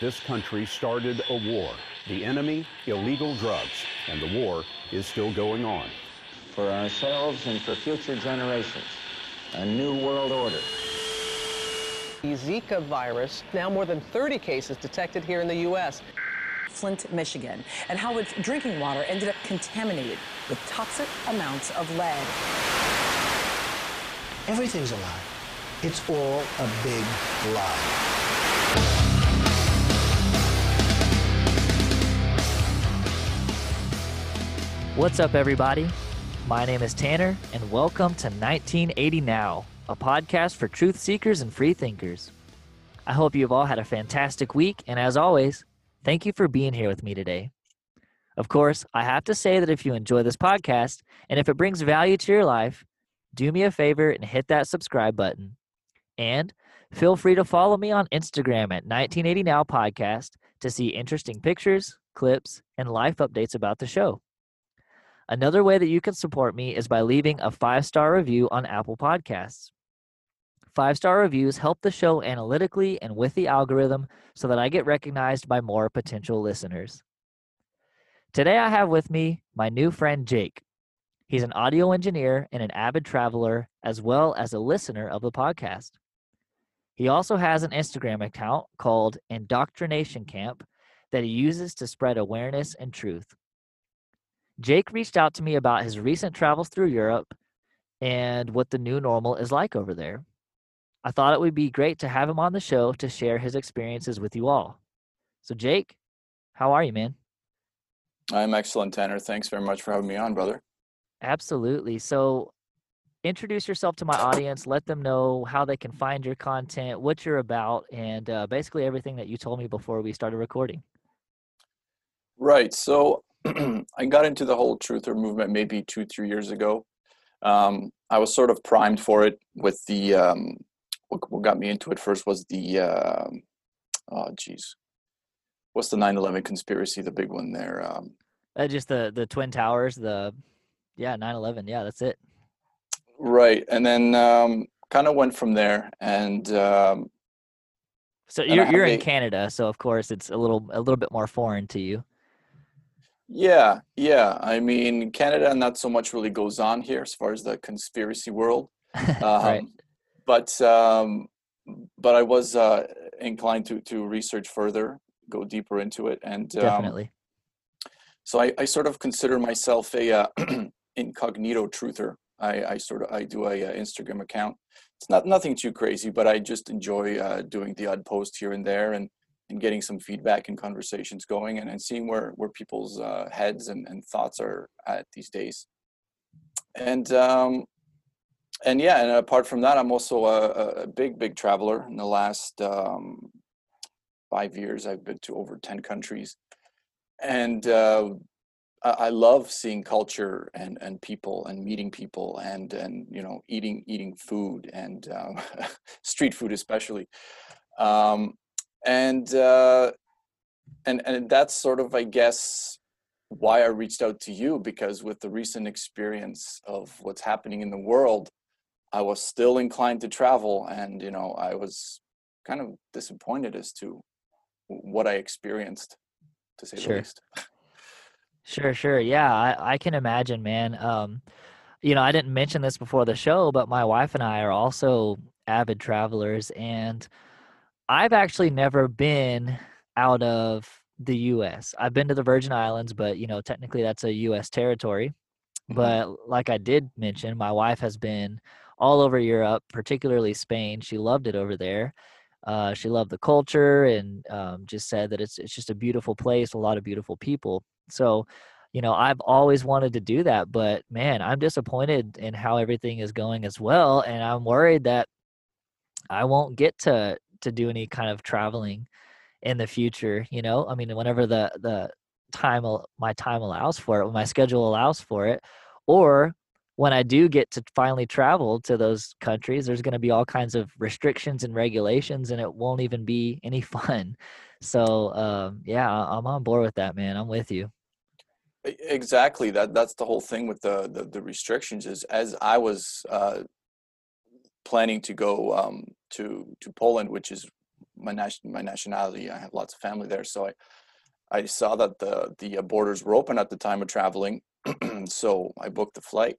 this country started a war. The enemy, illegal drugs, and the war is still going on. For ourselves and for future generations, a new world order. The Zika virus, now more than 30 cases detected here in the U.S. Flint, Michigan, and how its drinking water ended up contaminated with toxic amounts of lead. Everything's a lie. It's all a big lie. What's up, everybody? My name is Tanner, and welcome to 1980 Now, a podcast for truth seekers and free thinkers. I hope you've all had a fantastic week, and as always, thank you for being here with me today. Of course, I have to say that if you enjoy this podcast and if it brings value to your life, do me a favor and hit that subscribe button. And feel free to follow me on Instagram at 1980 Now Podcast to see interesting pictures, clips, and life updates about the show. Another way that you can support me is by leaving a five star review on Apple Podcasts. Five star reviews help the show analytically and with the algorithm so that I get recognized by more potential listeners. Today, I have with me my new friend Jake. He's an audio engineer and an avid traveler, as well as a listener of the podcast. He also has an Instagram account called Indoctrination Camp that he uses to spread awareness and truth. Jake reached out to me about his recent travels through Europe and what the new normal is like over there. I thought it would be great to have him on the show to share his experiences with you all. So, Jake, how are you, man? I'm excellent, Tanner. Thanks very much for having me on, brother. Absolutely. So, introduce yourself to my audience. Let them know how they can find your content, what you're about, and uh, basically everything that you told me before we started recording. Right. So, I got into the whole truther movement maybe two, three years ago. Um, I was sort of primed for it with the um, what, what, got me into it first was the uh, oh geez, what's the 9/11 conspiracy? The big one there. Um, uh, just the the twin towers. The yeah, 9/11. Yeah, that's it. Right, and then um, kind of went from there, and um, so you're you're in a, Canada, so of course it's a little a little bit more foreign to you. Yeah, yeah. I mean, Canada not so much really goes on here as far as the conspiracy world. Um, right. But um, but I was uh, inclined to to research further, go deeper into it, and um, definitely. So I, I sort of consider myself a uh, incognito truther. I, I sort of I do a, a, uh, Instagram account. It's not nothing too crazy, but I just enjoy uh, doing the odd post here and there, and and getting some feedback and conversations going and, and seeing where where people's uh, heads and, and thoughts are at these days. And um and yeah and apart from that i'm also a, a big big traveler. In the last um five years i've been to over 10 countries. And uh I love seeing culture and, and people and meeting people and and you know eating eating food and um, street food especially. Um, and uh, and and that's sort of i guess why i reached out to you because with the recent experience of what's happening in the world i was still inclined to travel and you know i was kind of disappointed as to what i experienced to say sure. the least. Sure sure. Yeah I, I can imagine man. Um you know i didn't mention this before the show but my wife and i are also avid travelers and I've actually never been out of the US. I've been to the Virgin Islands, but you know, technically that's a US territory. Mm-hmm. But like I did mention, my wife has been all over Europe, particularly Spain. She loved it over there. Uh, she loved the culture and um, just said that it's it's just a beautiful place, a lot of beautiful people. So, you know, I've always wanted to do that, but man, I'm disappointed in how everything is going as well, and I'm worried that I won't get to to do any kind of traveling in the future you know? I mean whenever the the time my time allows for it when my schedule allows for it or when i do get to finally travel to those countries there's going to be all kinds of restrictions and regulations and it won't even be any fun. So um, yeah i'm on board with that man. I'm with you. Exactly. That that's the whole thing with the the, the restrictions is as i was uh, planning to go um, to to Poland, which is my nation my nationality. I have lots of family there, so I I saw that the the uh, borders were open at the time of traveling, so I booked the flight.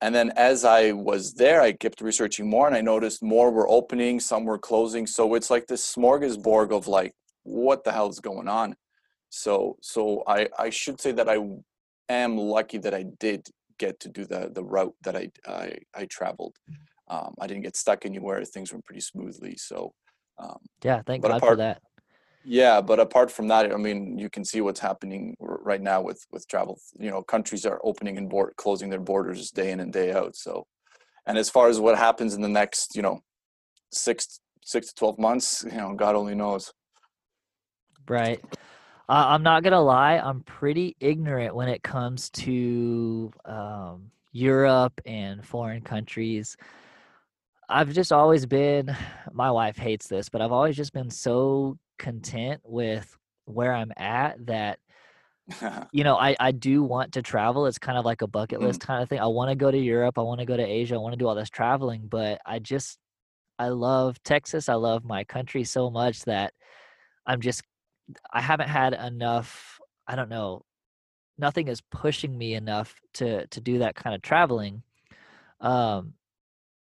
And then as I was there, I kept researching more, and I noticed more were opening, some were closing. So it's like this smorgasbord of like, what the hell is going on? So so I I should say that I am lucky that I did get to do the the route that I I, I traveled. Um, I didn't get stuck anywhere. Things went pretty smoothly. So um, Yeah, thank God for that. yeah, but apart from that, I mean, you can see what's happening r- right now with with travel. You know, countries are opening and board, closing their borders day in and day out. So, and as far as what happens in the next, you know, six six to twelve months, you know, God only knows. Right. Uh, I'm not gonna lie. I'm pretty ignorant when it comes to um, Europe and foreign countries. I've just always been. My wife hates this, but I've always just been so content with where I'm at that you know I I do want to travel. It's kind of like a bucket Mm. list kind of thing. I want to go to Europe. I want to go to Asia. I want to do all this traveling, but I just I love Texas. I love my country so much that I'm just I haven't had enough. I don't know. Nothing is pushing me enough to to do that kind of traveling. Um.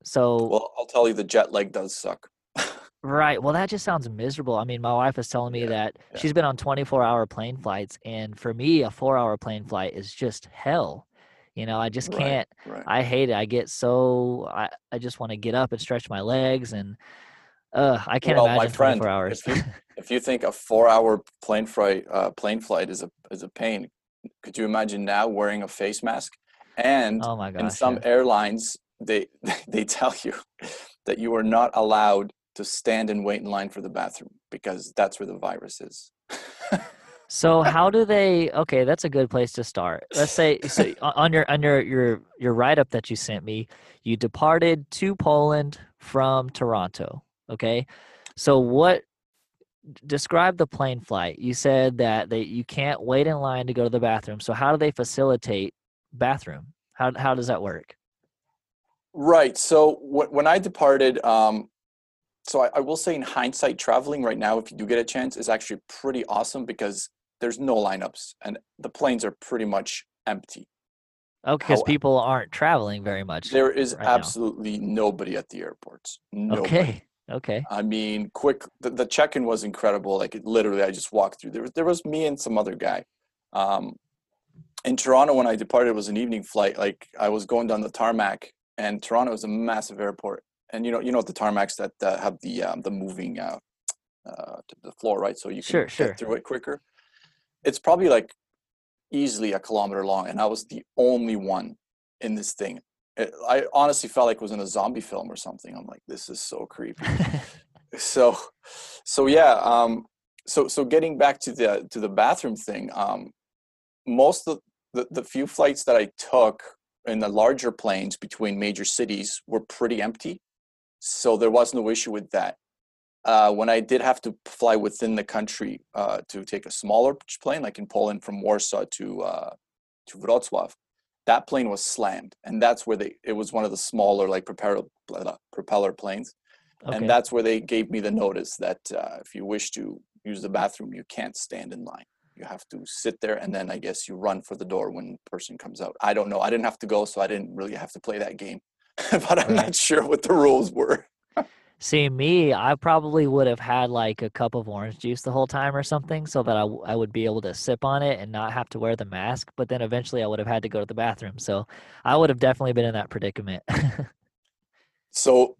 So well, I'll tell you, the jet lag does suck. right. Well, that just sounds miserable. I mean, my wife is telling me Yeah, that yeah. she's been on 24 hour plane flights, and for me, a four hour plane flight is just hell. You know, I just can't. Right. I hate it. I get so I I just want to get up and stretch my legs, and uh, I can't Well, my imagine friend, 24 hours. if you if you think a four-hour plane flight uh, plane flight is a is a pain, could you imagine now wearing a face mask? And oh my gosh. in some yeah. airlines, they they tell you that you are not allowed to stand and wait in line for the bathroom because that's where the virus is. So how do they? Okay, that's a good place to start. Let's say so on your on your your your write up that you sent me, you departed to Poland from Toronto. Okay, so what? Describe the plane flight. You said that they you can't wait in line to go to the bathroom. So how do they facilitate bathroom? How how does that work? Right. So wh- when I departed, um, so I, I will say in hindsight, traveling right now, if you do get a chance, is actually pretty awesome because there's no lineups and the planes are pretty much empty. Oh, because people aren't traveling very much. There is right now. absolutely nobody at the airports. Nobody. Okay. Okay. I mean, quick. The, the check-in was incredible. Like it, literally, I just walked through. There was there was me and some other guy. Um, in Toronto, when I departed, it was an evening flight. Like I was going down the tarmac, and Toronto is a massive airport. And you know, you know the tarmacs that uh, have the um, the moving uh, uh, to the floor, right? So you can Sure, get sure. through it quicker. It's probably like easily a kilometer long, and I was the only one in this thing. It, I honestly felt like it was in a zombie film or something. I'm like, this is so creepy so so yeah um so so getting back to the to the bathroom thing um most of the the few flights that i took in the larger planes between major cities were pretty empty so there was no issue with that uh, when I did have to fly within the country uh, to take a smaller plane, like in Poland from Warsaw to uh, to Wrocław, that plane was slammed, and that's where they. It was one of the smaller, like propeller propeller planes, Okay. and that's where they gave me the notice that uh, if you wish to use the bathroom, you can't stand in line. You have to sit there, and then I guess you run for the door when the person comes out. I don't know. I didn't have to go, so I didn't really have to play that game. but I'm Right. not sure what the rules were. See, me, I probably would have had like a cup of orange juice the whole time or something so that I, w- I would be able to sip on it and not have to wear the mask. But then eventually I would have had to go to the bathroom. So I would have definitely been in that predicament. So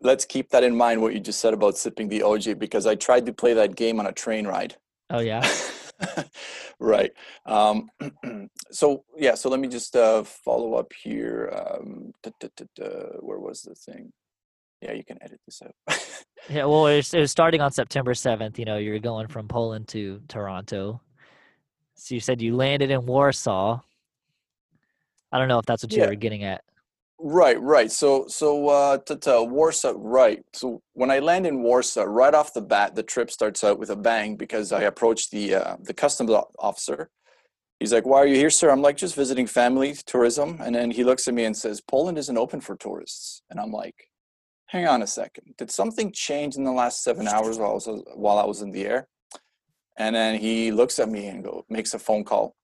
let's keep that in mind. What you just said about sipping the OJ, because I tried to play that game on a train ride. Oh, yeah. right. Um, so yeah. So let me just uh, follow up here. Um, duh, duh, duh, where was the thing? Yeah, you can edit this out. Yeah. Well, it was, it was starting on September 7th. You know, you're going from Poland to Toronto. So you said you landed in Warsaw. I don't know if that's what you Yeah. were getting at. Right, right. So, so uh, to, to Warsaw, right. So when I land in Warsaw, right off the bat, the trip starts out with a bang because I approach the uh, the customs officer. He's like, "Why are you here, sir?" I'm like, "Just visiting family, tourism." And then he looks at me and says, "Poland isn't open for tourists." And I'm like, hang on a second. Did something change in the last seven hours while I was, while I was in the air? And then he looks at me and go, makes a phone call,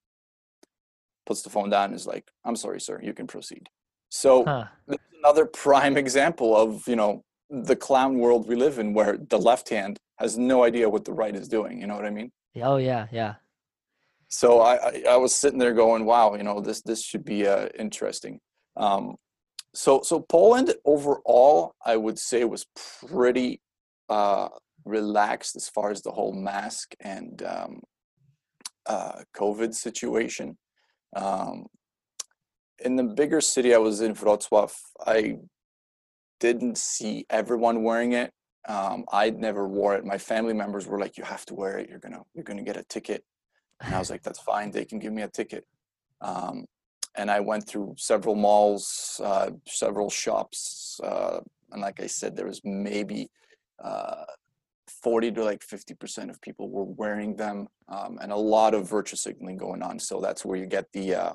puts the phone down, and is like, I'm sorry, sir, you can proceed. So Huh. this is another prime example of, you know, the clown world we live in where the left hand has no idea what the right is doing. You know what I mean? Oh yeah, yeah. so I, I I was sitting there going, wow, you know, this this should be uh, interesting. Um, so so Poland overall, I would say was pretty uh, relaxed as far as the whole mask and um, uh, COVID situation. Um, in the bigger city I was in, Wrocław, I didn't see everyone wearing it. Um, I never wore it. My family members were like, "You have to wear it. You're gonna you're gonna get a ticket." And I was like, that's fine. They can give me a ticket. Um, and I went through several malls, uh, several shops. Uh, and like I said, there was maybe uh, 40 to like 50% of people were wearing them um, and a lot of virtue signaling going on. So that's where you get the, uh,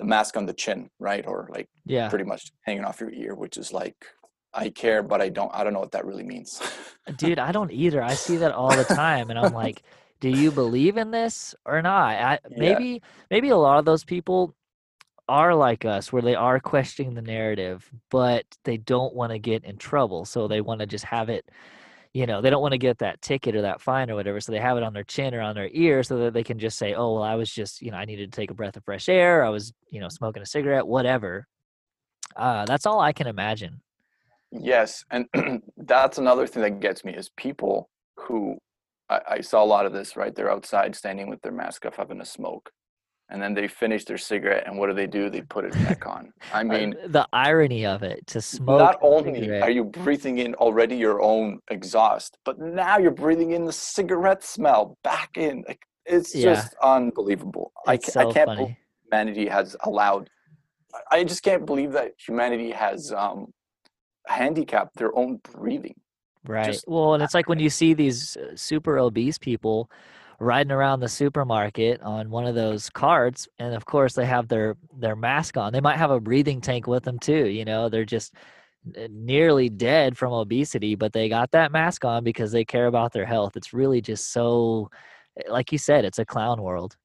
the mask on the chin, right? Or like Yeah. pretty much hanging off your ear, which is like, I care, but I don't, I don't know what that really means. Uh, dude, I don't either. I see that all the time and I'm like, do you believe in this or not? I Yeah. maybe maybe a lot of those people are like us where they are questioning the narrative, but they don't want to get in trouble. So they want to just have it, you know, they don't want to get that ticket or that fine or whatever. So they have it on their chin or on their ear so that they can just say, "Oh, well, I was just, you know, I needed to take a breath of fresh air. I was, you know, smoking a cigarette, whatever." Uh, that's all I can imagine. Yes, and that's another thing that gets me is people who I, I saw a lot of this. Right, they're outside standing with their mask off, having a smoke, and then they finish their cigarette, and what do they do? They put it back on. I mean, the irony of it to smoke. not only cigarette. are you breathing in already your own exhaust, but now you're breathing in the cigarette smell back in. It's Yeah. just unbelievable. I, It's I so can't funny. believe humanity has allowed. I- I just can't believe that humanity has um, handicapped their own breathing. Right. just Well, and it's like when you see these uh, super obese people riding around the supermarket on one of those carts, and of course they have their their mask on. They might have a breathing tank with them too. You know, they're just nearly dead from obesity, but they got that mask on because they care about their health. It's really just so, eh, like you said, it's a clown world.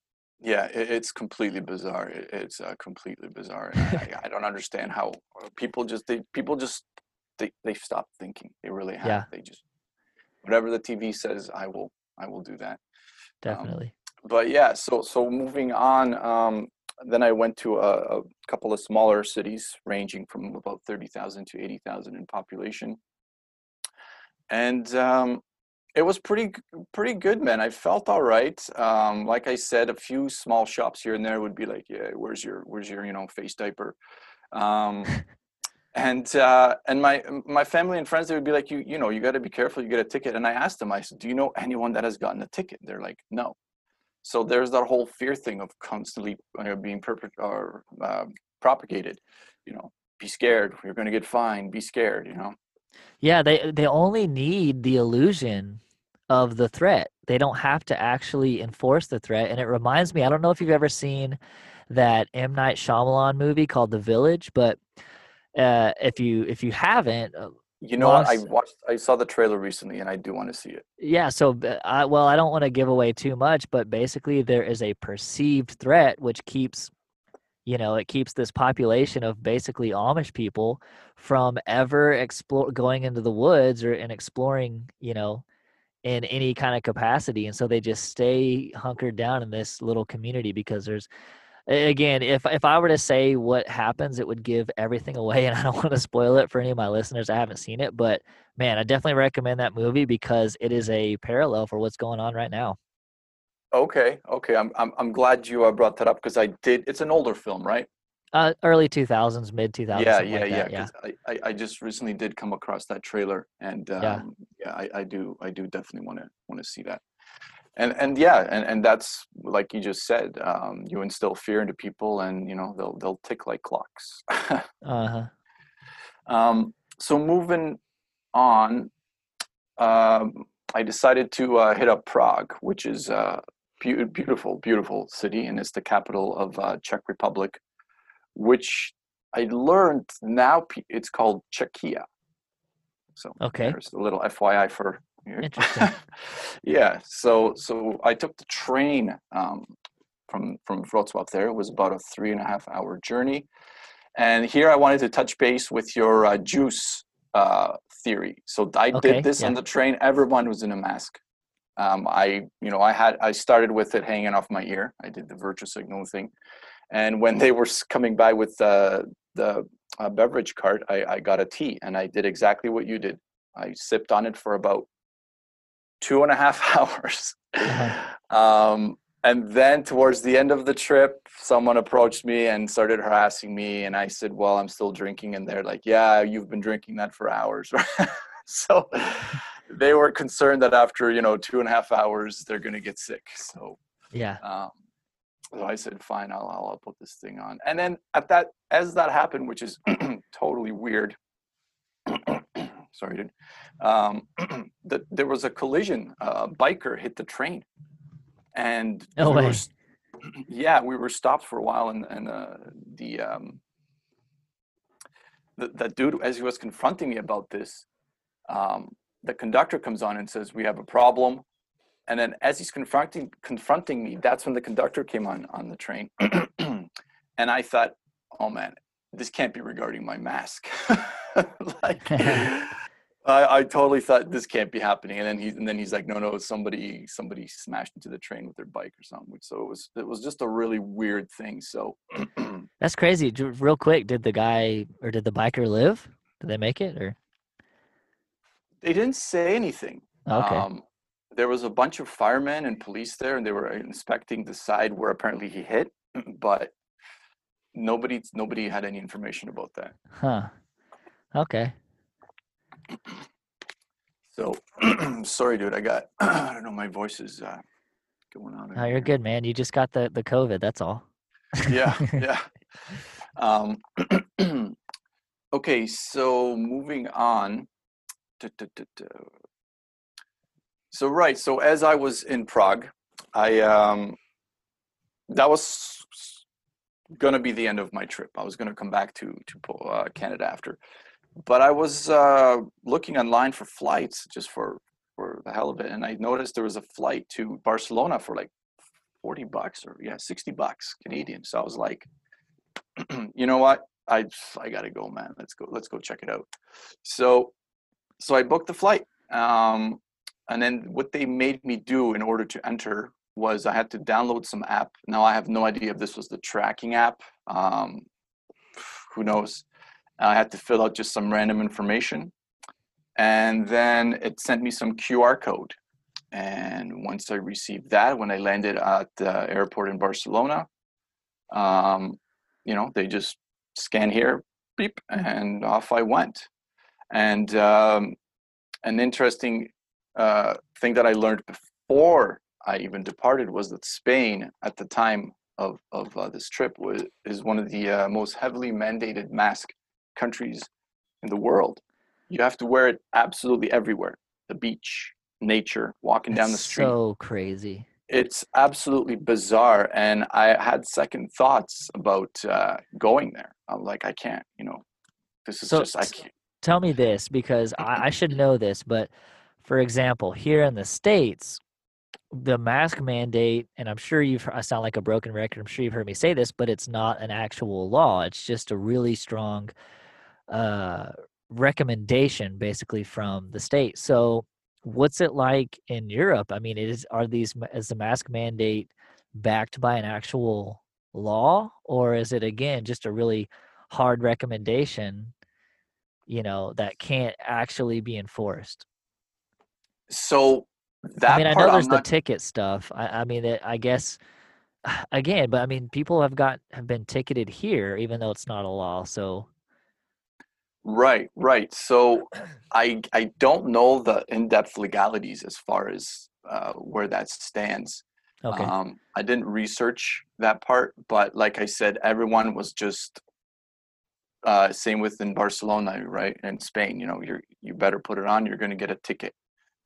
Yeah, it's completely bizarre. It's uh, completely bizarre. I, I don't understand how uh, people just they people just they they stop thinking. They really have. Yeah. They just whatever the TV says, I will I will do that. Um, Definitely. but yeah, so so moving on. Um, then I went to a, a couple of smaller cities, ranging from about thirty thousand to eighty thousand in population, and um, it was pretty pretty good, man. I felt all right. Um, like I said, a few small shops here and there would be like, yeah, where's your where's your you know face diaper, um, and uh, and my my family and friends they would be like, you you know you got to be careful. You get a ticket, and I asked them, I said, do you know anyone that has gotten a ticket? They're like, no. So there's that whole fear thing of constantly uh, being perpet- or uh, propagated. You know, be scared. You're going to get fined. Be scared. You know. Yeah, they they only need the illusion of the threat. They don't have to actually enforce the threat. And it reminds me, I don't know if you've ever seen that M Night Shyamalan movie called The Village, but uh, if you if you haven't, uh, You know what? I watched. I saw the trailer recently, and I do want to see it. yeah. So I, well, I don't want to give away too much, but basically there is a perceived threat which keeps, you know, it keeps this population of basically Amish people from ever explore going into the woods or and exploring, you know, in any kind of capacity and so they just stay hunkered down in this little community because there's again if if i were to say what happens it would give everything away and i don't want to spoil it for any of my listeners i haven't seen it but man i definitely recommend that movie because it is a parallel for what's going on right now Okay. Okay. I'm. I'm. I'm glad you uh, brought that up because I did. It's an older film, right? uh early 2000s mid 2000s yeah. Yeah. like yeah. yeah I. I just recently did come across that trailer, and um, Yeah. yeah. I. I do. I do definitely want to. Want to see that. And and yeah. And and that's like you just said. Um, you instill fear into people, and you know they'll they'll tick like clocks. uh-huh Um, so moving on, um, I decided to uh, hit up Prague, which is a beau- beautiful, beautiful city, and it's the capital of uh, Czech Republic, which I learned now it's called Czechia. So Okay. there's a little FYI for Interesting. yeah. So so I took the train um, from from Wrocław. There it was about a three and a half hour journey, and here I wanted to touch base with your uh, juice uh, theory. So I Okay, did this on the train. Everyone was in a mask. Um, I you know I had I started with it hanging off my ear. I did the virtue signal thing, and when they were coming by with uh, the uh, beverage cart, I, I got a tea, and I did exactly what you did. I sipped on it for about two and a half hours. Uh-huh. Um, and then towards the end of the trip, someone approached me and started harassing me. And I said, Well, I'm still drinking. And they're like, Yeah, you've been drinking that for hours. so they were concerned that after, you know, two and a half hours, they're going to get sick. So, yeah. um, so I said, Fine, I'll, I'll, I'll put this thing on. And then at that, as that happened, which is totally weird. Sorry, dude. Um, that there was a collision. A biker hit the train, and No we were yeah, we were stopped for a while, and and uh, the um, the that dude, as he was confronting me about this, um, the conductor comes on and says, "We have a problem." And then, as he's confronting confronting me, that's when the conductor came on on the train, and I thought, "Oh man, this can't be regarding my mask." like, I, I totally thought this can't be happening, and then he and then he's like, "No, no, somebody somebody smashed into the train with their bike or something." So it was it was just a really weird thing. So That's crazy. Real quick, did the guy or did the biker live? Did they make it or? they didn't say anything. Okay. Um, there was a bunch of firemen and police there, and they were inspecting the side where apparently he hit, but nobody nobody had any information about that. Huh. Okay. So sorry, dude. I got I don't know. My voice is uh, going on. No, you're good, man. You just got the the COVID. That's all. yeah yeah um okay so moving on so right so as i was in prague i um that was gonna be the end of my trip i was gonna come back to to uh, canada after but i was uh looking online for flights just for for the hell of it and i noticed there was a flight to barcelona for like 40 bucks or yeah 60 bucks canadian so i was like you know what? I i gotta go man. Let's go let's go check it out. So so i booked the flight um and then what they made me do in order to enter was i had to download some app. Now i have no idea if this was the tracking app um who knows i had to fill out just some random information and then it sent me some qr code and once I received that, when I landed at the airport in Barcelona, um, you know, they just scan here, beep, and off I went. And um, an interesting uh, thing that I learned before I even departed was that Spain, at the time of, of uh, this trip, was, is one of the uh, most heavily mandated mask countries in the world. You have to wear it absolutely everywhere the beach, nature, walking down the street. So crazy. It's absolutely bizarre. And I had second thoughts about uh, going there. I'm like, I can't, you know, this is So- just, I can't. Tell me this because I, I should know this, but for example, here in the states, the mask mandate, and I'm sure you've. I sound like a broken record. I'm sure you've heard me say this, but it's not an actual law. It's just a really strong uh, recommendation, basically from the state. So, what's it like in Europe? I mean, is are these is the mask mandate backed by an actual law, or is it again just a really hard recommendation? You know that can't actually be enforced. So that I mean, I part, know I'm there's the ticket stuff. I, I mean, it, I guess again, but I mean, people have got have been ticketed here, even though it's not a law. So Right, right. So I I don't know the in-depth legalities as far as uh, where that stands. okay, Um, I didn't research that part, but like I said, everyone was just uh, same with in Barcelona, right? In Spain, you know, you're you better put it on. You're going to get a ticket.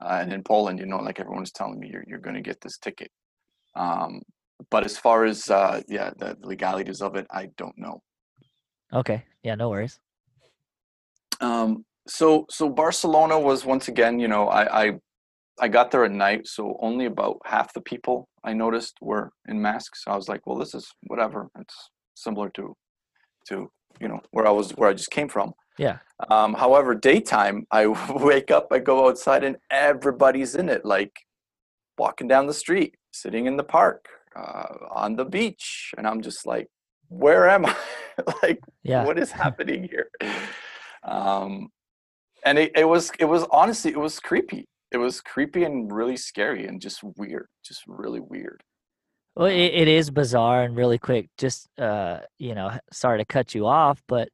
Uh, and in Poland, you know, like everyone's telling me, you're you're going to get this ticket. Um, but as far as uh, yeah, the legalities of it, I don't know. okay, yeah, no worries. Um, so so Barcelona was once again, you know, I, I I got there at night, so only about half the people I noticed were in masks. So I was like, well, this is whatever. It's similar to to you know where I was where I just came from. Yeah. Um, however, daytime, I wake up, I go outside, and everybody's in it, like walking down the street, sitting in the park, uh, on the beach, and I'm just like, where am I? like, Yeah. what is happening here? Um, and it, it was it was honestly it was creepy. It was creepy and really scary and just weird, just really weird. Well, it, it is bizarre and really quick. Just uh, you know, sorry to cut you off, but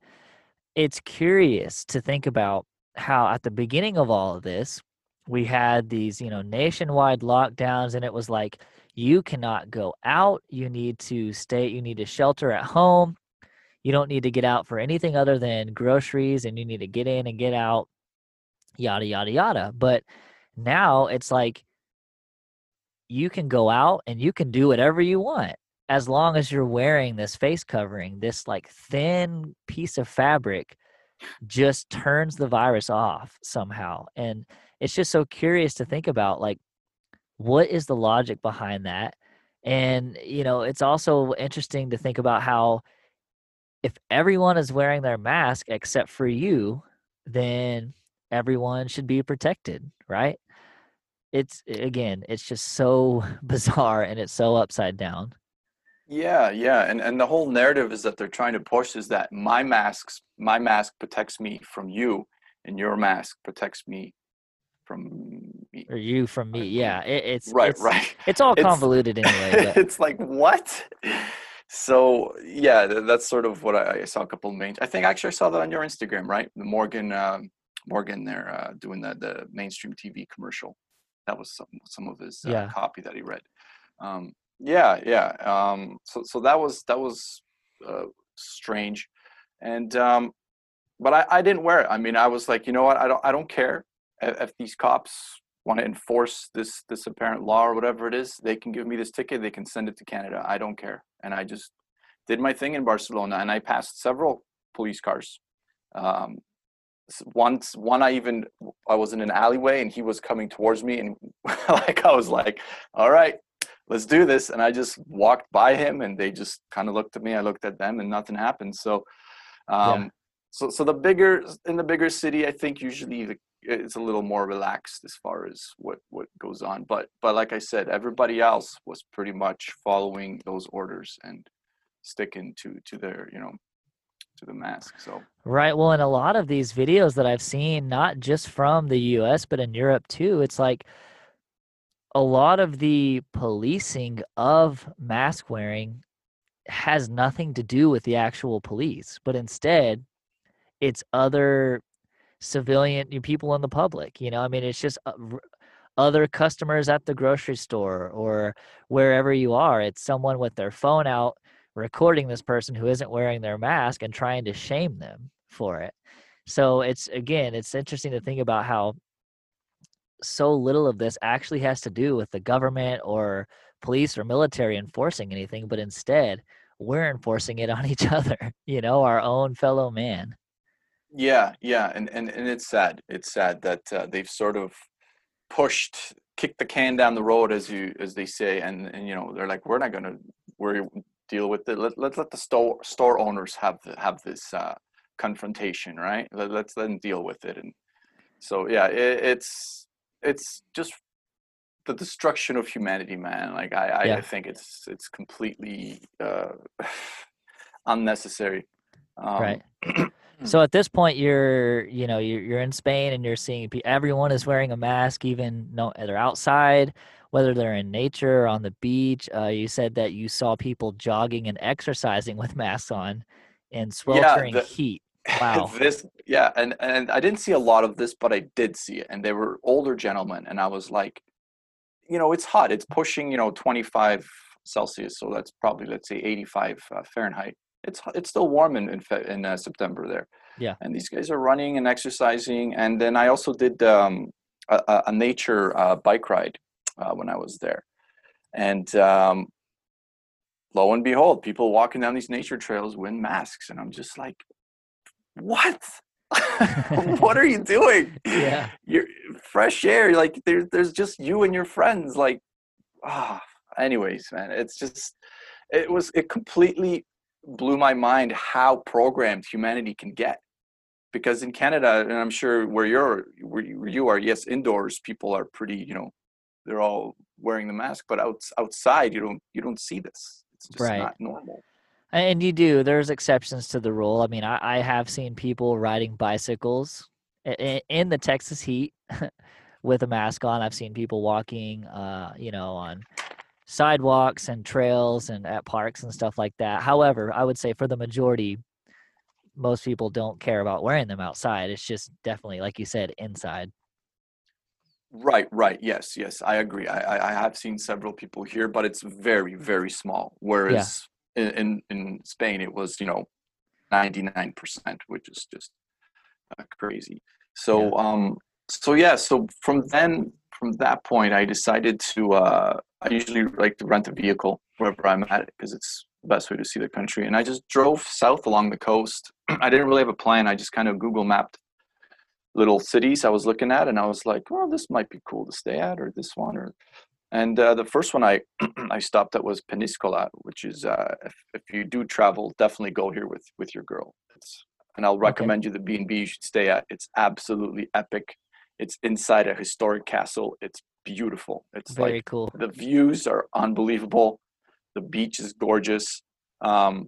it's curious to think about how at the beginning of all of this, we had these, you know, nationwide lockdowns, and it was like you cannot go out. You need to stay. You need to shelter at home. You don't need to get out for anything other than groceries, and you need to get in and get out. Yada yada yada. But now it's like you can go out and you can do whatever you want as long as you're wearing this face covering this like thin piece of fabric just turns the virus off somehow and it's just so curious to think about like what is the logic behind that and you know it's also interesting to think about how if everyone is wearing their mask except for you then everyone should be protected right it's again it's just so bizarre and it's so upside down Yeah, yeah, and and the whole narrative is that they're trying to push is that my masks, my mask protects me from you, and your mask protects me from me. or you from me yeah it, it's Right, it's, right. it's all It's- convoluted anyway but it's like what? So yeah, that's sort of what I, I saw. A couple of main. I think actually I saw that on your Instagram, right? The Morgan, um, Morgan there uh, doing the the mainstream TV commercial. That was some some of his uh, Yeah. copy that he read. Um, yeah, yeah. Um, so so that was that was uh, strange, and um, but I, I didn't wear it. I mean, I was like, you know what? I don't I don't care if, if these cops want to enforce this this apparent law or whatever it is. They can give me this ticket. They can send it to Canada. I don't care. And I just did my thing in Barcelona, and I passed several police cars. Um, once one I even I was in an alleyway and he was coming towards me and like I was like, all right, let's do this. And I just walked by him and they just kind of looked at me. I looked at them and nothing happened. So um so so the bigger in the bigger city, I think usually the, it's a little more relaxed as far as what what goes on. But but like I said, everybody else was pretty much following those orders and sticking to to their you know to the mask. So Right. Well, in a lot of these videos that I've seen, not just from the US, but in Europe too, it's like a lot of the policing of mask wearing has nothing to do with the actual police, but instead it's other civilian people in the public. You know, I mean, it's just uh, other customers at the grocery store or wherever you are. It's someone with their phone out recording this person who isn't wearing their mask and trying to shame them for it. So it's again, it's interesting to think about how so little of this actually has to do with the government or police or military enforcing anything, but instead we're enforcing it on each other, you know, our own fellow man. Yeah, yeah, and and and it's sad. It's sad that uh, they've sort of pushed, kicked the can down the road, as you as they say, and and you know they're like, we're not gonna worry, deal with it. Let let let the store store owners have the, have this uh, confrontation, right? Let, let's let them deal with it, and so yeah, it, it's it's just the destruction of humanity, man. Like I I, Yeah. I think it's it's completely uh, unnecessary. Um, right. so at this point you're, you know, you're, you're in Spain and you're seeing everyone is wearing a mask even no they're outside whether they're in nature or on the beach. Uh, you said that you saw people jogging and exercising with masks on in sweltering the- heat. Wow. this yeah and and i didn't see a lot of this but i did see it and they were older gentlemen and i was like you know it's hot it's pushing you know 25 celsius so that's probably let's say 85 uh, fahrenheit it's it's still warm in in, in uh, september there Yeah. and these guys are running and exercising and then i also did um a, a- nature uh, bike ride uh, when i was there and um lo and behold people walking down these nature trails with masks and i'm just like what what are you doing? Yeah. You're fresh air. Like there's there's just you and your friends. Like, ah. anyways, man, it's just it was it completely blew my mind how programmed humanity can get. Because in Canada, and I'm sure where you're where you, are, yes, indoors people are pretty, you know, they're all wearing the mask, but out, outside you don't you don't see this. It's just Right. not normal. And you do. There's exceptions to the rule. I mean, I, I have seen people riding bicycles i- i- in the Texas heat with a mask on. I've seen people walking, uh, you know, on sidewalks and trails and at parks and stuff like that. However, I would say for the majority, most people don't care about wearing them outside. It's just definitely, like you said, inside. Right, right. Yes, yes, I agree. I, I, I have seen several people here, but it's very, very small. Whereas in, in, in Spain, it was, you know, 99%, which is just uh, crazy. So, um, so yeah, so from then, from that point, I decided to, uh, I usually like to rent a vehicle wherever I'm at because it's the best way to see the country. And I just drove south along the coast. I didn't really have a plan. I just kind of Google mapped little cities I was looking at, and I was like, "Well, this might be cool to stay at, or this one." Or, and uh, the first one I I stopped at was Peniscola, which is uh, if if you do travel, definitely go here with with your girl. It's, and I'll recommend you the B and B you should stay at. It's absolutely epic. It's inside a historic castle. It's beautiful. It's Very like cool. the views are unbelievable. The beach is gorgeous. Um,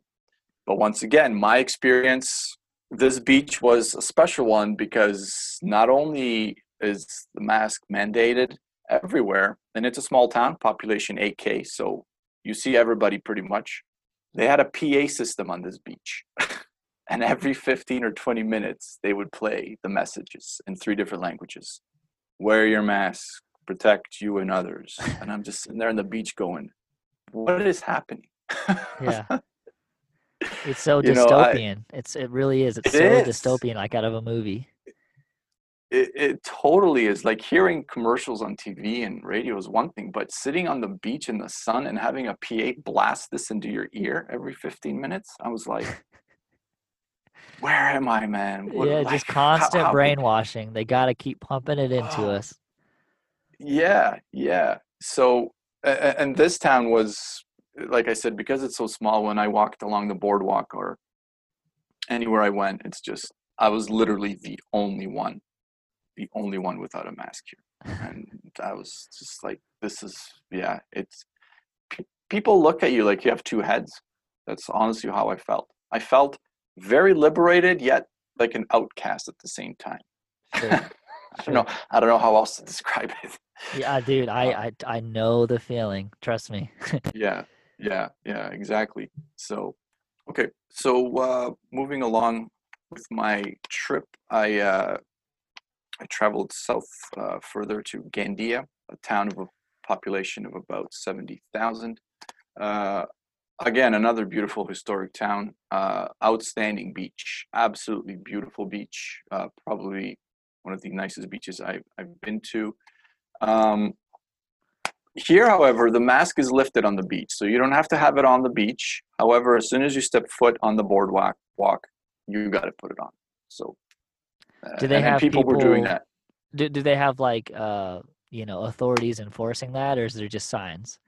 but once again, my experience, this beach was a special one because not only is the mask mandated everywhere, and it's a small town, population 8K, so you see everybody pretty much. They had a PA system on this beach. and every 15 or 20 minutes, they would play the messages in three different languages. Wear your mask, protect you and others. And I'm just sitting there on the beach going, what is happening? Yeah. It's so You know, I- dystopian. it's it really is. It's It so is. dystopian, like out of a movie. it, it totally is like hearing commercials on TV and radio is one thing, but sitting on the beach in the sun and having a PA blast this into your ear every 15 minutes, I was like, where am I, man? What- yeah, like, just constant how could- brainwashing. They got to keep pumping it into Oh. us. Yeah, yeah. So, and this town was, like I said, because it's so small, when I walked along the boardwalk or anywhere I went, it's just, I was literally the only one, the only one without a mask here. And I was just like, this is, yeah, it's, pe- people look at you like you have two heads. That's honestly how I felt. I felt very liberated, yet like an outcast at the same time. Sure. I don't know. I don't know how else to describe it. Yeah, dude, I, I I know the feeling. Trust me. yeah yeah yeah exactly so okay so uh moving along with my trip i uh i traveled south uh, further to gandia a town of a population of about 70,000 uh again another beautiful historic town uh outstanding beach absolutely beautiful beach uh probably one of the nicest beaches i've, I've been to um here, however, the mask is lifted on the beach, so you don't have to have it on the beach. However, as soon as you step foot on the boardwalk, walk, you got to put it on. So, uh, Do they have people, were doing that? do do they have like uh you know authorities enforcing that, or is there just signs?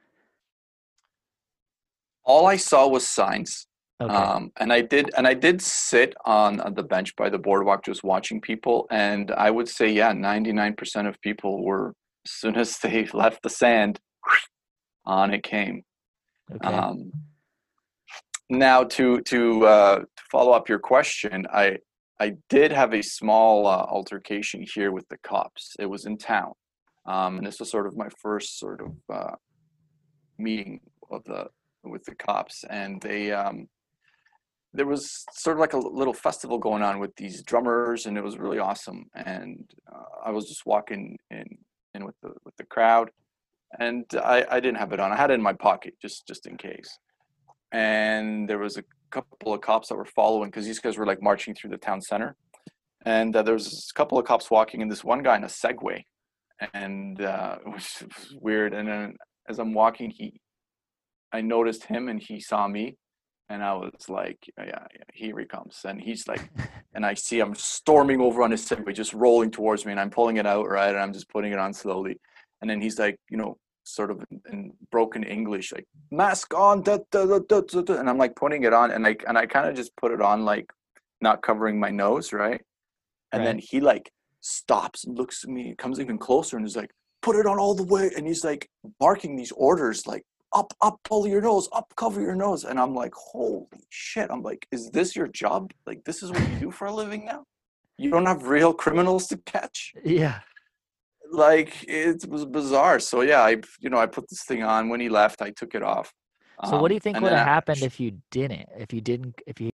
All I saw was signs, Okay. um, and I did, and I did sit on, on the bench by the boardwalk, just watching people, and I would say, yeah, ninety nine percent of people were as soon as they left the sand, on it came. okay. Um, now, to to uh, to follow up your question, I I did have a small uh, altercation here with the cops. It was in town, um, and this was sort of my first sort of uh, meeting of the with the cops, and they um, there was sort of like a little festival going on with these drummers, and it was really awesome. And uh, I was just walking in in with the with the crowd, and I, I didn't have it on. I had it in my pocket just just in case. And there was a couple of cops that were following because these guys were like marching through the town center. And uh, there was a couple of cops walking, and this one guy in a Segway, and uh, it was weird. And then as I'm walking, he, I noticed him, and he saw me, and I was like, yeah, yeah, here he comes, and he's like, and I see him storming over on his Segway, just rolling towards me, and I'm pulling it out right, and I'm just putting it on slowly, and then he's like, you know, sort of in, broken English, like mask on, da, da, da, da, da, da, and I'm like putting it on, and like, and I kind of just put it on like not covering my nose, right, and Right. then he like stops and looks at me, comes even closer, and is like, put it on all the way, and he's like barking these orders, like up, up, pull your nose, up, cover your nose. And I'm like, holy shit. I'm like, is this your job? Like, this is what you do for a living now? You don't have real criminals to catch? Yeah. Like, it was bizarre. So, yeah, I, you know, I put this thing on. When he left, I took it off. So what do Um, you think would have happened if you didn't? If you didn't if you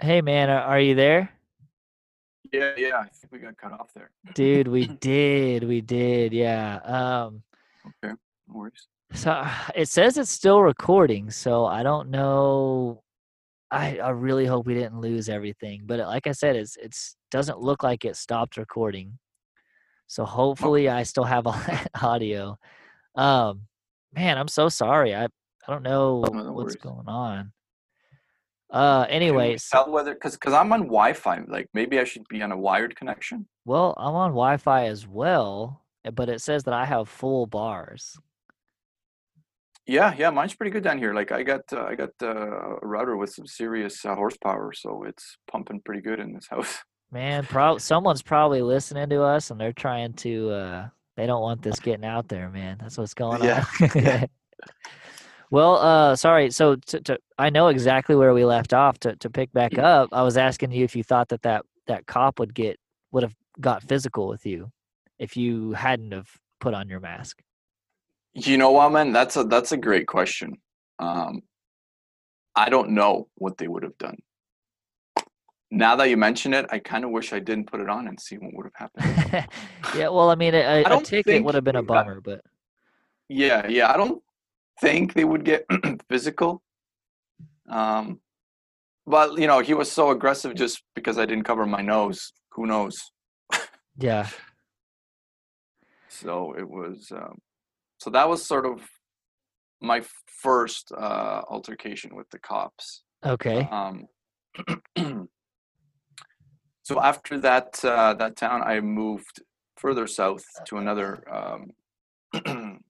Hey man, are, are you there? Yeah, yeah, I think we got cut off there. Dude, we did. We did. Yeah. Um Okay, no worries. so it says it's still recording, so I don't know I I really hope we didn't lose everything, but uh, like I said it's it's doesn't look like it stopped recording. So hopefully I still have all that audio. Um man, I'm so sorry. I I don't know no what's worries. going on. Uh anyways, tell whether, because because I'm on Wi Fi, like maybe I should be on a wired connection. well, I'm on Wi-Fi as well, uh, but it says that I have full bars. Yeah, yeah, mine's pretty good down here. Like I got uh, I got uh, a router with some serious uh, horsepower, so it's pumping pretty good in this house. Man, prob someone's probably listening to us and they're trying to uh they don't want this getting out there, man. That's what's going Yeah, on. yeah. well, uh sorry. So to, to I know exactly where we left off to to pick back up. I was asking you if you thought that that that cop would get would have got physical with you if you hadn't have put on your mask. You know what, man? That's a that's a great question. Um, I don't know what they would have done. Now that you mention it, I kind of wish I didn't put it on and see what would have happened. yeah, well, I mean, a, a- a don't ticket would have been a bummer, but Yeah, yeah. I don't think they would get physical. Um, but you know, he was so aggressive just because I didn't cover my nose. Who knows? yeah. So it was. Um, so that was sort of my first uh, altercation with the cops. Okay. Um, so after that uh, that town, I moved further south to another um,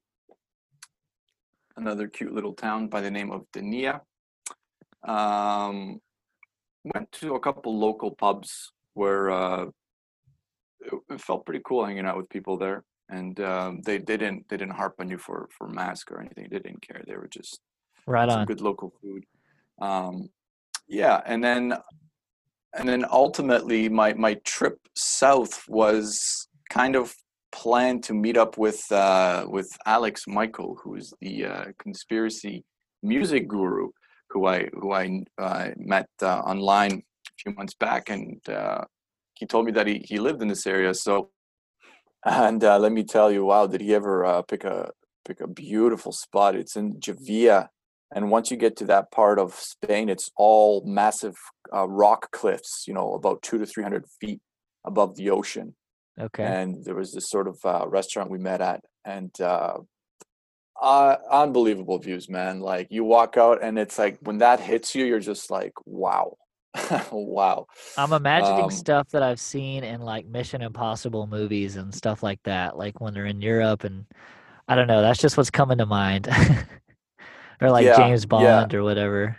another cute little town by the name of Denia. Um, went to a couple local pubs where uh, it, felt pretty cool hanging out with people there, and um, they, they didn't they didn't harp on you for for mask or anything. They didn't care. They were just Right some on. good local food. Um, yeah, and then and then ultimately my my trip south was kind of planned to meet up with uh, with Alex Michael, who is the uh, conspiracy music guru, who I who I uh, met uh, online a few months back, and uh, he told me that he he lived in this area. So, and uh, let me tell you, wow, did he ever pick a pick a beautiful spot? It's in Jávea, and once you get to that part of Spain, it's all massive rock cliffs, you know, about two to three hundred feet above the ocean. Okay. And there was this sort of uh, restaurant we met at, and uh, uh, unbelievable views, man. Like you walk out, and it's like when that hits you, you're just like, wow, wow. I'm imagining Um, stuff that I've seen in like Mission Impossible movies and stuff like that, like when they're in Europe and I don't know, that's just what's coming to mind. or like Yeah, James yeah. Bond or whatever.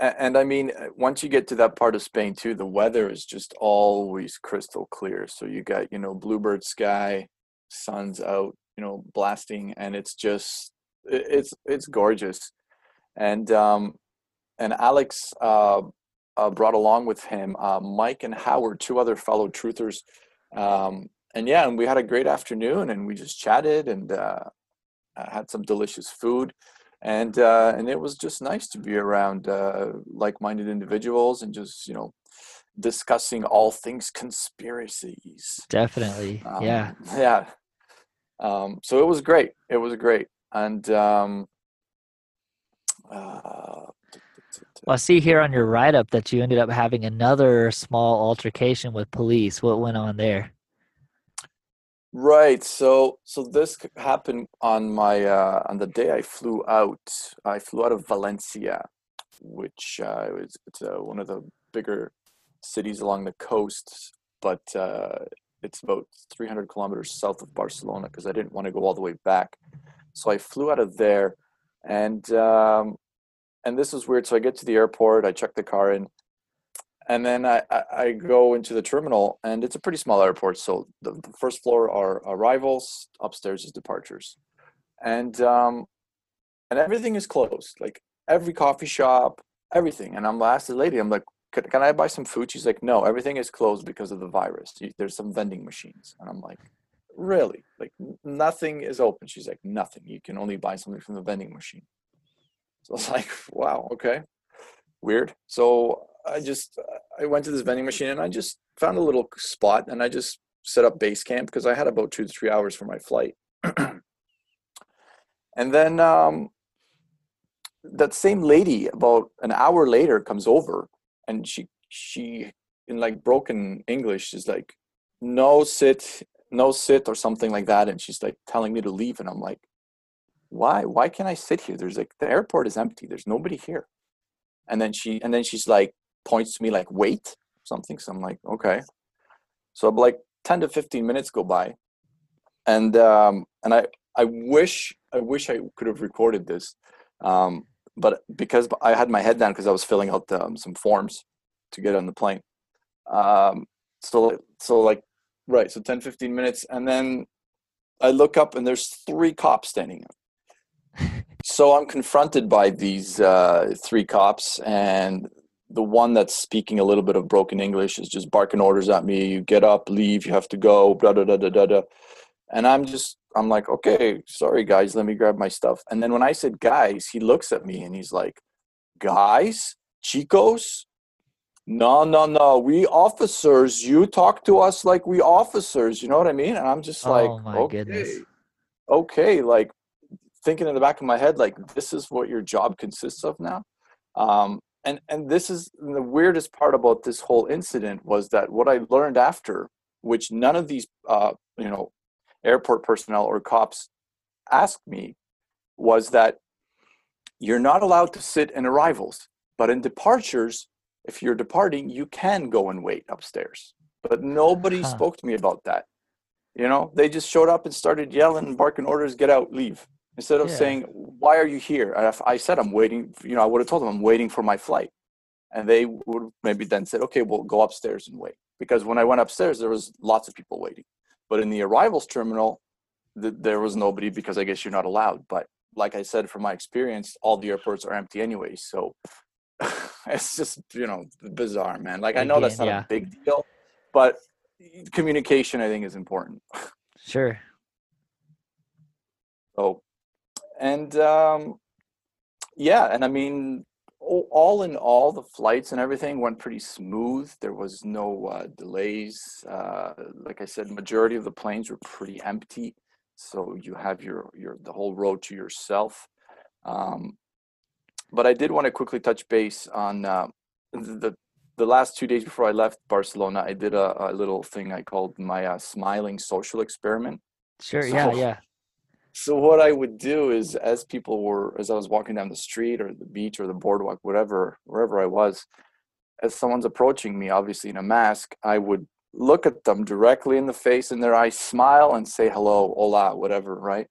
And I mean, uh, once you get to that part of Spain too, the weather is just always crystal clear. So you got, you know, bluebird sky, sun's out, you know, blasting, and it's just, it's it's gorgeous. And um, and Alex uh, uh, brought along with him uh, Mike and Howard, two other fellow truthers. Um, and yeah, and we had a great afternoon, and we just chatted and uh, uh, had some delicious food and uh, and it was just nice to be around uh, like-minded individuals and just you know discussing all things conspiracies. Definitely. Um, yeah. yeah. Um, so it was great. It was great, and um, uh, Well, I see here on your write up that you ended up having another small altercation with police. What went on there? Right. So so this happened on my uh, on the day I flew out. I flew out of Valencia, which uh, was it's uh, one of the bigger cities along the coast, but uh, it's about 300 kilometers south of Barcelona because I didn't want to go all the way back. So I flew out of there, and um, and this is weird. So I get to the airport, I check the car in, and then I, I, go into the terminal, and it's a pretty small airport. So the, the first floor are arrivals, upstairs is departures, and um, and everything is closed. Like every coffee shop, everything. And I'm asked the lady, I'm like, can, can I buy some food? She's like, no, everything is closed because of the virus. There's some vending machines, and I'm like, really? Like nothing is open. She's like, nothing. You can only buy something from the vending machine. So I was like, wow, okay, weird. So I just I went to this vending machine and I just found a little spot and I just set up base camp because I had about two to three hours for my flight. and then um, that same lady about an hour later comes over and she she in like broken English is like, no sit, no sit or something like that, and she's like telling me to leave, and I'm like, why? Why can't I sit here? There's like the airport is empty. There's nobody here. And then she and then she's like points to me like wait something. So I'm like okay. So like 10 to 15 minutes go by, and um, and I I wish I wish I could have recorded this, um, but because I had my head down because I was filling out um, some forms to get on the plane. Um, so so like right so 10 15 minutes and then I look up and there's three cops standing up. so I'm confronted by these uh, three cops, and the one that's speaking a little bit of broken English is just barking orders at me. You get up, leave. You have to go. Da da da da da da. And I'm just, I'm like, okay, sorry guys, let me grab my stuff. And then when I said guys, he looks at me and he's like, guys, chicos. No, no, no. We officers. You talk to us like we officers. You know what I mean? And I'm just like, oh my okay, goodness. okay, like thinking in the back of my head like this is what your job consists of now um, and and this is the weirdest part about this whole incident was that what i learned after which none of these uh, you know airport personnel or cops asked me was that you're not allowed to sit in arrivals but in departures if you're departing you can go and wait upstairs. But nobody Huh. spoke to me about that. You know they just showed up and started yelling and barking orders get out leave instead of Yeah. saying why are you here? And if i said i'm waiting you know i would have told them i'm waiting for my flight. And they would maybe then said okay we'll go upstairs and wait. Because when i went upstairs there was lots of people waiting. But in the arrivals terminal th- there was nobody because i guess you're not allowed. But like i said from my experience all the airports are empty anyway so it's just you know bizarre man. Like i know that's not yeah. a big deal but communication i think is important. Sure. So, and um, yeah, and I mean, all, all in all, the flights and everything went pretty smooth. There was no uh, delays. Uh, like I said, majority of the planes were pretty empty, so you have your your the whole road to yourself. Um, but I did want to quickly touch base on uh, the the last two days before I left Barcelona. I did a, a little thing I called my uh, smiling social experiment. Sure. Yeah. Yeah. So what I would do is, as people were, as I was walking down the street or the beach or the boardwalk, whatever, wherever I was, as someone's approaching me, obviously in a mask, I would look at them directly in the face, in their eyes, smile, and say hello, hola, whatever, right?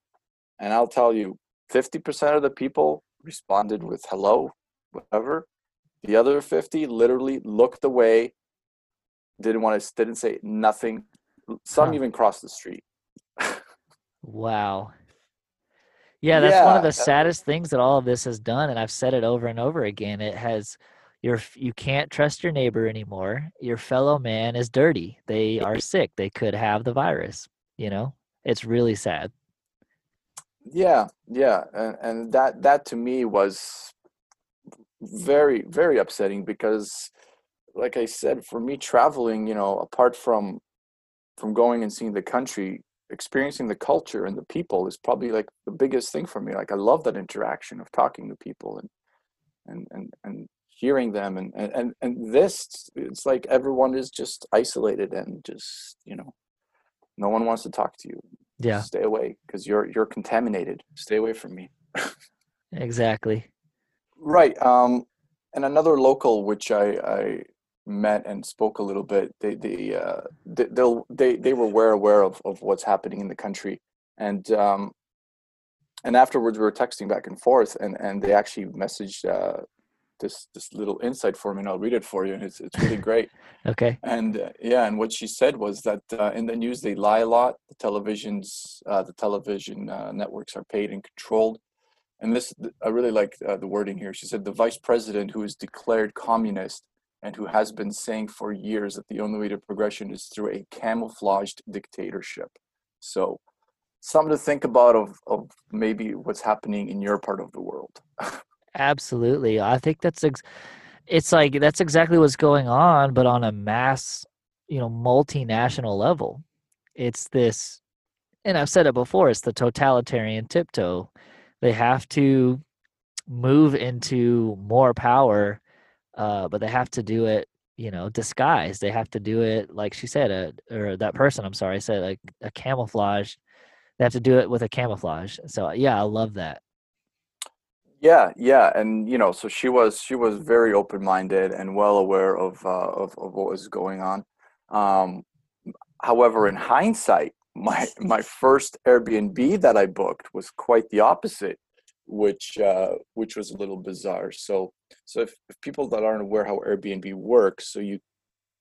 And I'll tell you, fifty percent of the people responded with hello, whatever. The other fifty literally looked away, didn't want to, didn't say nothing. Some Huh. even crossed the street. Wow. Yeah, that's one of the saddest things that all of this has done, and I've said it over and over again. It has your you can't trust your neighbor anymore. Your fellow man is dirty. They are sick. They could have the virus. You know, it's really sad. yeah yeah and, and that that to me was very very upsetting because like i said for me traveling you know apart from from going and seeing the country experiencing the culture and the people is probably like the biggest thing for me like i love that interaction of talking to people and and and, and hearing them and, and and this it's like everyone is just isolated and just you know No one wants to talk to you. Yeah, Stay away because you're you're contaminated. Stay away from me. exactly. Right. Um, and another local which I, I met and spoke a little bit. They they uh, they they'll, they they were aware aware of, of what's happening in the country, and um, and afterwards we were texting back and forth, and and they actually messaged uh, this this little insight for me, and I'll read it for you, and it's it's really great. Okay. And uh, yeah, and what she said was that uh, in the news they lie a lot. The televisions, uh, the television uh, networks are paid and controlled. And this, I really like uh, the wording here. She said the vice president, who is declared communist and who has been saying for years that the only way to progression is through a camouflaged dictatorship. So, something to think about of of maybe what's happening in your part of the world. Absolutely. I think that's ex- it's like that's exactly what's going on, but on a mass, you know, multinational level. It's this, and I've said it before, it's the totalitarian tiptoe. They have to move into more power, uh, but they have to do it, you know, disguised. They have to do it, like she said, uh, or that person, I'm sorry, said like a camouflage. They have to do it with a camouflage. So yeah, I love that. Yeah, yeah, and you know, so she was she was very open minded and well aware of uh, of of what was going on. Um, however, in hindsight, my my first Airbnb that I booked was quite the opposite, which uh, which was a little bizarre. So so if, if people that aren't aware how Airbnb works, so you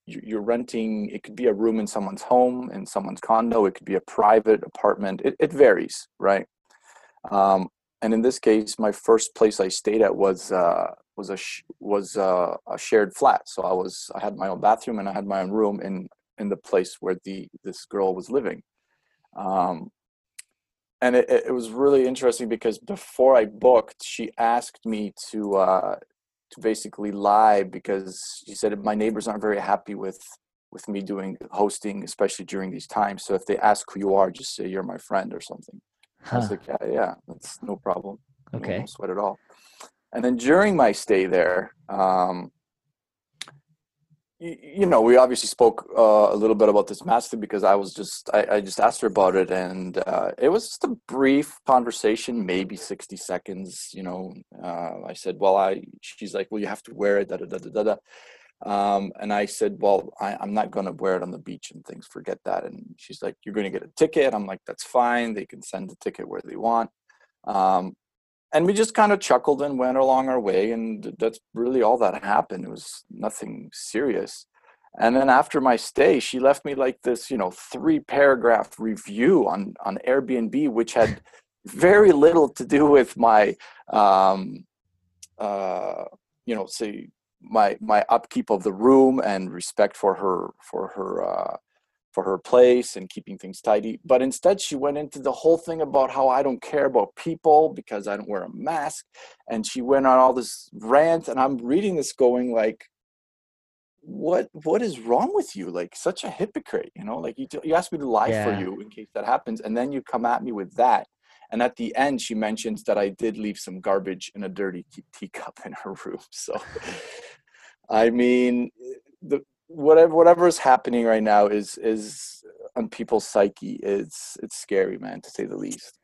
you- you're renting it could be a room in someone's home in someone's condo it could be a private apartment it, it varies right? Um, and in this case my first place i stayed at was uh, was a sh- was uh, a shared flat. So i was i had my own bathroom and i had my own room in in the place where the this girl was living. Um, and it, it was really interesting because before i booked she asked me to uh, to basically lie because she said my neighbors aren't very happy with with me doing hosting especially during these times so if they ask who you are just say you're my friend or something I was like, yeah, yeah, that's no problem. Okay. No sweat at all. And then during my stay there, um, you, know, we obviously spoke uh, a little bit about this master because I was just, I, I just asked her about it, and uh, it was just a brief conversation, maybe sixty seconds. You know, uh, I said, well, I, she's like, well, you have to wear it, da da da da da. Um, and I said, well, I, I'm not going to wear it on the beach and things. Forget that. And she's like, you're going to get a ticket. I'm like, that's fine. They can send the ticket where they want. Um, and we just kind of chuckled and went along our way. And that's really all that happened. It was nothing serious. And then after my stay, she left me like this, you know, three paragraph review on, on Airbnb, which had very little to do with my, um, uh, you know, say my my upkeep of the room and respect for her for her uh, for her place and keeping things tidy. But instead, she went into the whole thing about how I don't care about people because I don't wear a mask, and she went on all this rant. And I'm reading this, going like, "What what is wrong with you? Like such a hypocrite, you know? Like you you asked me to lie for you in case that happens, and then you come at me with that." And at the end, she mentions that I did leave some garbage in a dirty teacup in her room. So, I mean, the whatever whatever is happening right now is is on people's psyche. It's it's scary, man, to say the least.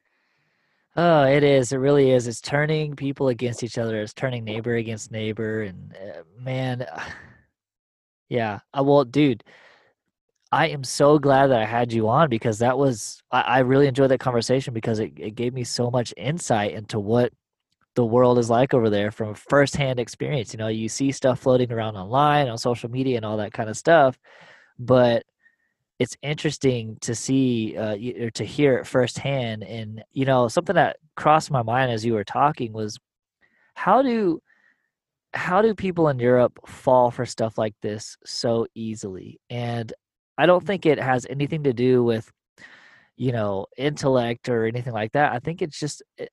Oh, it is. It really is. It's turning people against each other. It's turning neighbor against neighbor. And uh, man, yeah. I well, dude, I am so glad that I had you on because that was, I, I really enjoyed that conversation because it, it gave me so much insight into what the world is like over there from firsthand experience. You know, you see stuff floating around online on social media and all that kind of stuff, but it's interesting to see uh, or to hear it firsthand. And you know, something that crossed my mind as you were talking was how do how do people in Europe fall for stuff like this so easily? And I don't think it has anything to do with you know intellect or anything like that. I think it's just y-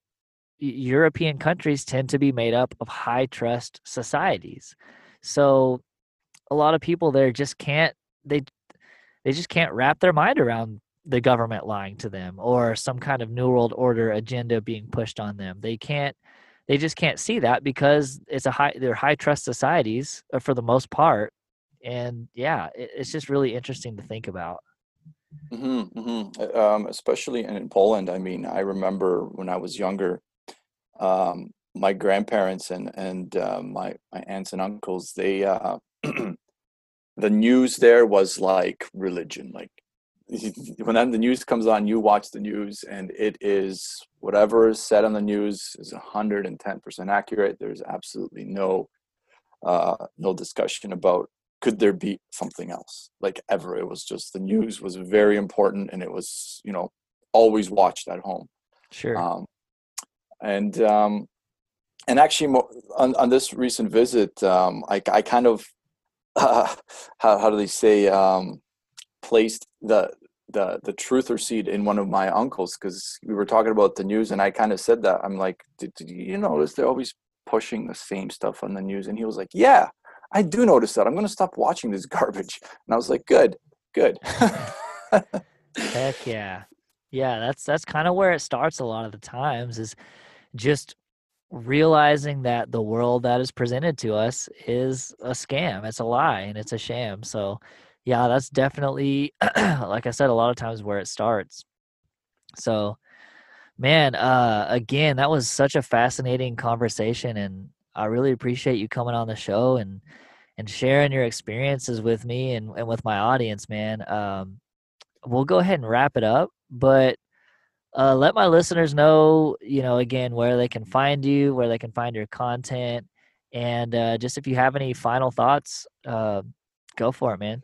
European countries tend to be made up of high trust societies. So a lot of people there just can't they they just can't wrap their mind around the government lying to them or some kind of new world order agenda being pushed on them. They can't they just can't see that because it's a high they're high trust societies uh, for the most part. And yeah, it, it's just really interesting to think about. hmm hmm Um, especially in Poland. I mean, I remember when I was younger, um, my grandparents and and uh, my my aunts and uncles, they uh, the news there was like religion. Like when the news comes on, you watch the news, and it is whatever is said on the news is hundred and ten percent accurate. There's absolutely no uh, no discussion about could there be something else like ever it was just the news was very important and it was you know always watched at home Sure. um, and um, and actually on, on this recent visit um, I, I kind of uh, how, how do they say um, placed the the the truther seed in one of my uncles because we were talking about the news and I kind of said that I'm like did, did you notice they're always pushing the same stuff on the news? And he was like yeah I do notice that. I'm going to stop watching this garbage. And I was like good good. Heck yeah. Yeah, that's that's kind of where it starts a lot of the times is just realizing that the world that is presented to us is a scam. It's a lie and it's a sham. So, yeah, that's definitely like I said a lot of times where it starts. So, man, uh again, that was such a fascinating conversation and I really appreciate you coming on the show and and sharing your experiences with me and, and with my audience, man. Um we'll go ahead and wrap it up, but uh, let my listeners know, you know, again, where they can find you, where they can find your content, and uh, just if you have any final thoughts, uh, go for it, man.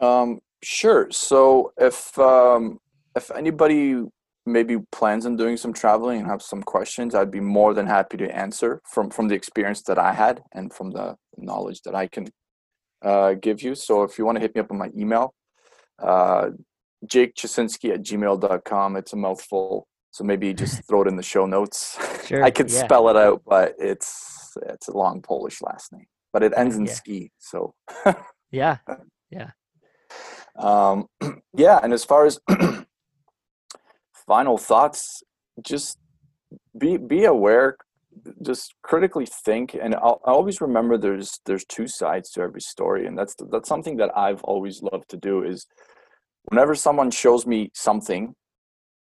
Um, sure. So if um, if anybody maybe plans on doing some traveling and have some questions, I'd be more than happy to answer from from the experience that I had and from the knowledge that I can uh, give you. So if you want to hit me up on my email, uh, Jake Chasinski at gmail.com. It's a mouthful. So maybe just throw it in the show notes. Sure. I could yeah. spell it out, but it's it's a long Polish last name. But it ends in Yeah. ski. So Yeah. Yeah. Um, yeah, and as far as final thoughts, just be be aware, just critically think, and I'll, I always remember there's there's two sides to every story, and that's that's something that I've always loved to do is whenever someone shows me something,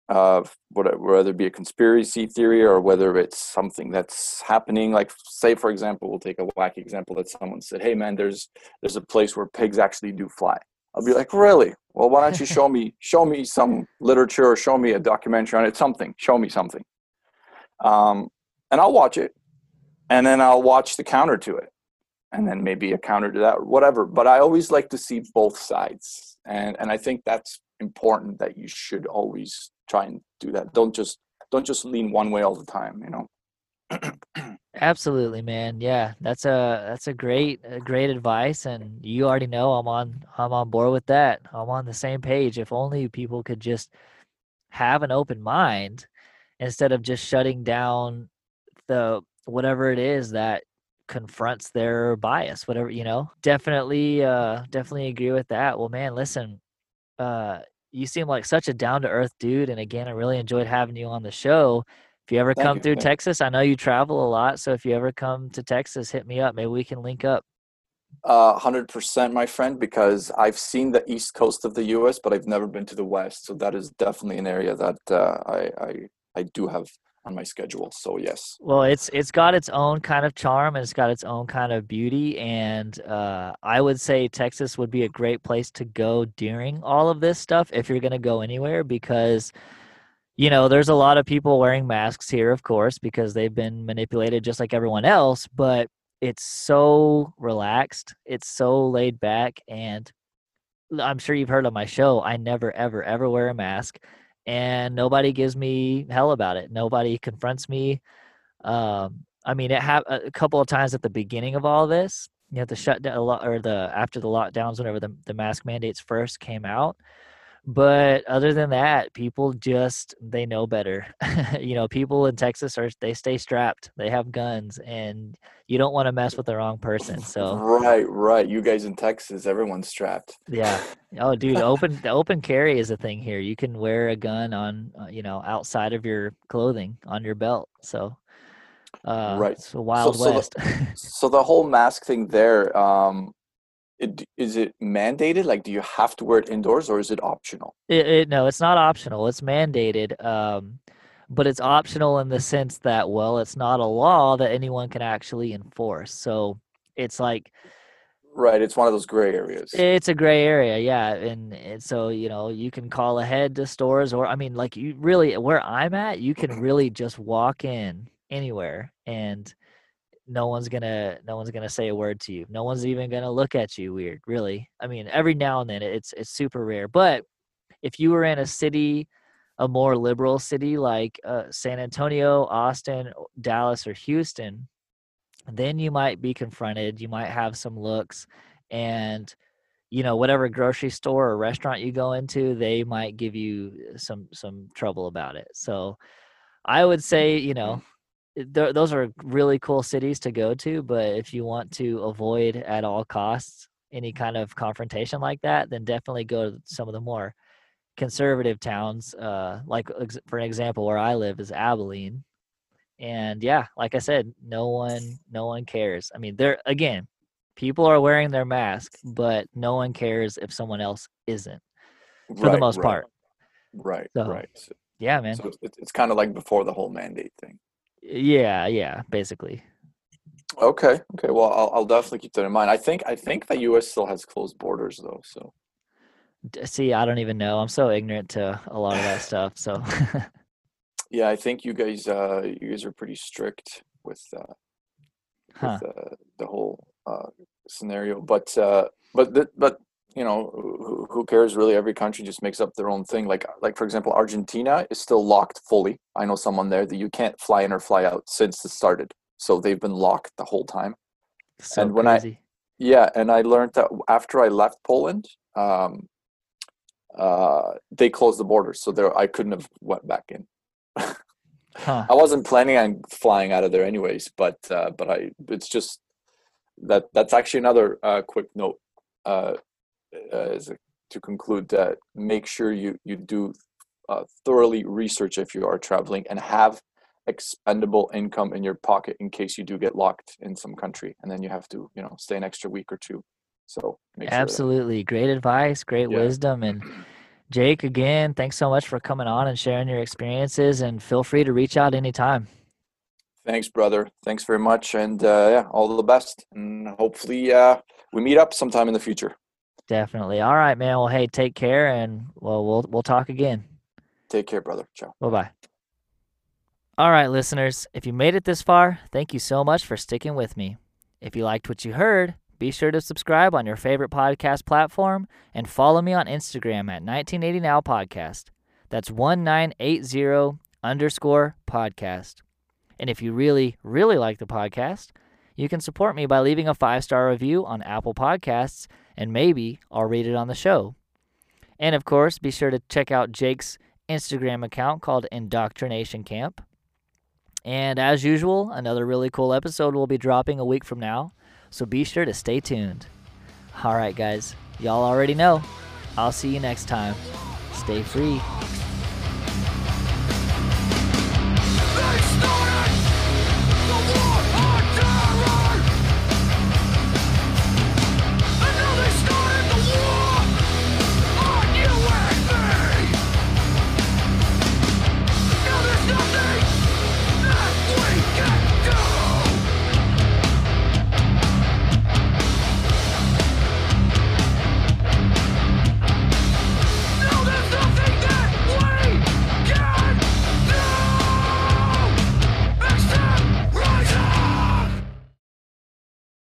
uh, whether whether it be a conspiracy theory or whether it's something that's happening, like say for example, we'll take a wacky example that someone said, "Hey man, there's there's a place where pigs actually do fly." I'll be like, really? Well, why don't you show me show me some literature or show me a documentary on it? Something. Show me something. Um, and I'll watch it, and then I'll watch the counter to it, and then maybe a counter to that, whatever. But I always like to see both sides, and and I think that's important. That you should always try and do that. Don't just don't just lean one way all the time. You know. Absolutely, man. Yeah, that's a that's a great a great advice, and you already know I'm on I'm on board with that. I'm on the same page. If only people could just have an open mind instead of just shutting down the whatever it is that confronts their bias, whatever you know. Definitely, uh, definitely agree with that. Well, man, listen, uh, you seem like such a down to earth dude, and again, I really enjoyed having you on the show. If you ever Thank come you, through thank. Texas, I know you travel a lot, so if you ever come to Texas, hit me up. Maybe we can link up. Uh, hundred percent, my friend, because I've seen the east coast of the U.S., but I've never been to the west. So that is definitely an area that uh, I, I I do have on my schedule. So yes, Well, it's it's got its own kind of charm and it's got its own kind of beauty, and uh, I would say Texas would be a great place to go during all of this stuff if you're going to go anywhere because you know there's a lot of people wearing masks here, of course, because they've been manipulated just like everyone else, but it's so relaxed, it's so laid back, and I'm sure you've heard on my show, I never, ever, ever wear a mask, and nobody gives me hell about it. Nobody confronts me. Um, I mean, it have a couple of times at the beginning of all this, you know, the shutdown or the after the lockdowns, whenever the the mask mandates first came out. But other than that, people just they know better. you know, people in Texas are they stay strapped. They have guns, and you don't want to mess with the wrong person. So right, right. You guys in Texas, everyone's strapped. yeah. Oh, dude, open the open carry is a thing here. You can wear a gun on, uh, you know, outside of your clothing on your belt. So, uh, Right. It's a wild so the- west. So the whole mask thing there, um, it, is it mandated? Like, do you have to wear it indoors, or is it optional? It, it, no, it's not optional. It's mandated. Um, but it's optional in the sense that well, it's not a law that anyone can actually enforce. So it's like Right, it's one of those gray areas. It's a gray area, yeah, and, and so you know you can call ahead to stores, or I mean, like you really where I'm at, you can really just walk in anywhere, and no one's gonna no one's gonna say a word to you. No one's even gonna look at you weird, really. I mean, every now and then it's it's super rare, but if you were in a city, a more liberal city like uh, San Antonio, Austin, Dallas, or Houston, then you might be confronted you might have some looks and you know whatever grocery store or restaurant you go into they might give you some some trouble about it so i would say you know th- those are really cool cities to go to but if you want to avoid at all costs any kind of confrontation like that then definitely go to some of the more conservative towns uh like for an example where i live is abilene. And yeah like i said no one no one cares. I mean there again people are wearing their mask but no one cares if someone else isn't for right, the most right, part. Right, So, right. So, yeah man. so it's, it's kind of like before the whole mandate thing. Yeah yeah basically Okay, okay. Well, I'll, I'll definitely keep that in mind. I think I think the U.S. still has closed borders though, so see i don't even know i'm so ignorant to a lot of that stuff so yeah, I think you guys uh you guys are pretty strict with uh huh. with uh, the whole uh scenario. But uh but the, but you know who, cares really? Every country just makes up their own thing. Like like for example, Argentina is still locked fully. I know someone there that you can't fly in or fly out since it started. So they've been locked the whole time. so and when I- Yeah, and I learned that after I left Poland, um, uh, they closed the borders, so there I couldn't have went back in. huh. I wasn't planning on flying out of there anyways, but uh, but I it's just that that's actually another uh, quick note uh, uh, as to conclude that make sure you you do uh, thoroughly research if you are traveling and have expendable income in your pocket in case you do get locked in some country and then you have to you know stay an extra week or two. So make sure that- Absolutely. Great advice, great Yeah. wisdom. And Jake, again, thanks so much for coming on and sharing your experiences. And feel free to reach out anytime. Thanks, brother. Thanks very much, and uh, yeah, all the best. And hopefully, uh, we meet up sometime in the future. Definitely. All right, man. Well, hey, take care and well, we'll we'll talk again. Take care, brother. Ciao. Bye bye. All right, listeners, if you made it this far, thank you so much for sticking with me. If you liked what you heard, be sure to subscribe on your favorite podcast platform and follow me on Instagram at 1980 Now Podcast. That's 1980 underscore podcast. And if you really, really like the podcast, you can support me by leaving a five star review on Apple Podcasts, and maybe I'll read it on the show. And of course, be sure to check out Jake's Instagram account called Indoctrination Camp. And as usual, another really cool episode will be dropping a week from now, so be sure to stay tuned. All right, guys, y'all already know. I'll see you next time. Stay free.